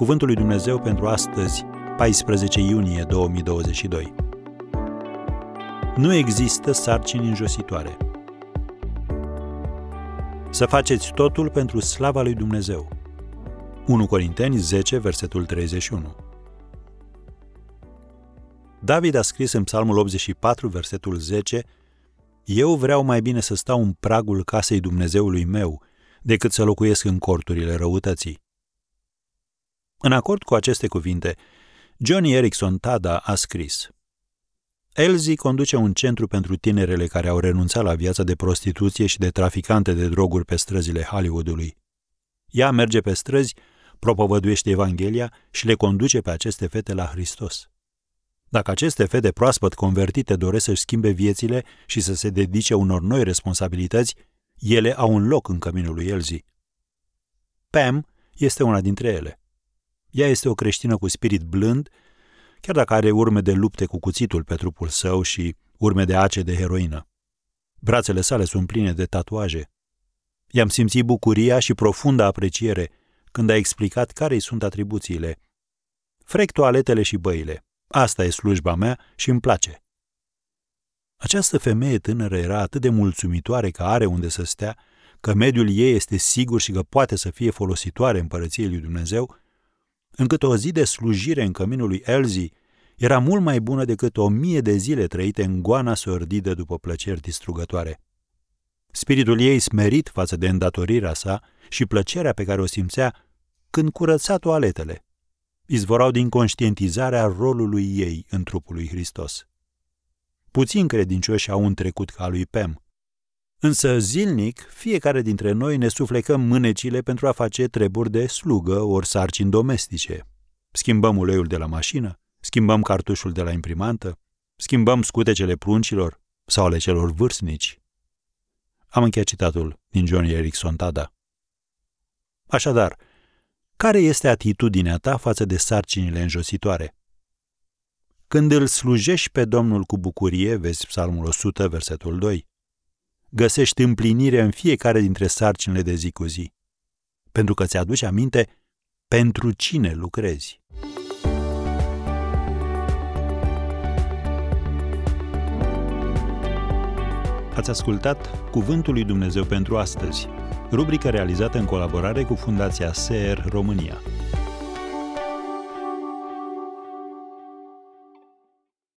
Cuvântul lui Dumnezeu pentru astăzi, 14 iunie 2022. Nu există sarcini înjositoare. Să faceți totul pentru slava lui Dumnezeu. 1 Corinteni 10, versetul 31. David a scris în Psalmul 84, versetul 10, Eu vreau mai bine să stau în pragul casei Dumnezeului meu, decât să locuiesc în corturile răutății. În acord cu aceste cuvinte, Johnny Erickson Tada a scris Elzie conduce un centru pentru tinerele care au renunțat la viața de prostituție și de traficante de droguri pe străzile Hollywoodului. Ea merge pe străzi, propovăduiește Evanghelia și le conduce pe aceste fete la Hristos. Dacă aceste fete proaspăt convertite doresc să-și schimbe viețile și să se dedice unor noi responsabilități, ele au un loc în căminul lui Elzi. Pam este una dintre ele. Ea este o creștină cu spirit blând, chiar dacă are urme de lupte cu cuțitul pe trupul său și urme de ace de heroină. Brațele sale sunt pline de tatuaje. I-am simțit bucuria și profunda apreciere când a explicat care îi sunt atribuțiile. Frec toaletele și băile. Asta e slujba mea și îmi place. Această femeie tânără era atât de mulțumitoare că are unde să stea, că mediul ei este sigur și că poate să fie folositoare împărăției lui Dumnezeu, încât o zi de slujire în căminul lui Elzi era mult mai bună decât o mie de zile trăite în goana sordidă după plăceri distrugătoare. Spiritul ei smerit față de îndatorirea sa și plăcerea pe care o simțea când curăța toaletele, izvorau din conștientizarea rolului ei în trupul lui Hristos. Puțin credincioși au un trecut ca lui Pem. Însă zilnic, fiecare dintre noi ne suflecăm mânecile pentru a face treburi de slugă ori sarcini domestice. Schimbăm uleiul de la mașină, schimbăm cartușul de la imprimantă, schimbăm scutecele pruncilor sau ale celor vârstnici. Am încheiat citatul din John Erickson Tada. Așadar, care este atitudinea ta față de sarcinile înjositoare? Când îl slujești pe Domnul cu bucurie, vezi Psalmul 100, versetul 2, găsești împlinire în fiecare dintre sarcinile de zi cu zi, pentru că ți-aduce aminte pentru cine lucrezi. Ați ascultat Cuvântul lui Dumnezeu pentru astăzi, rubrica realizată în colaborare cu Fundația SER România.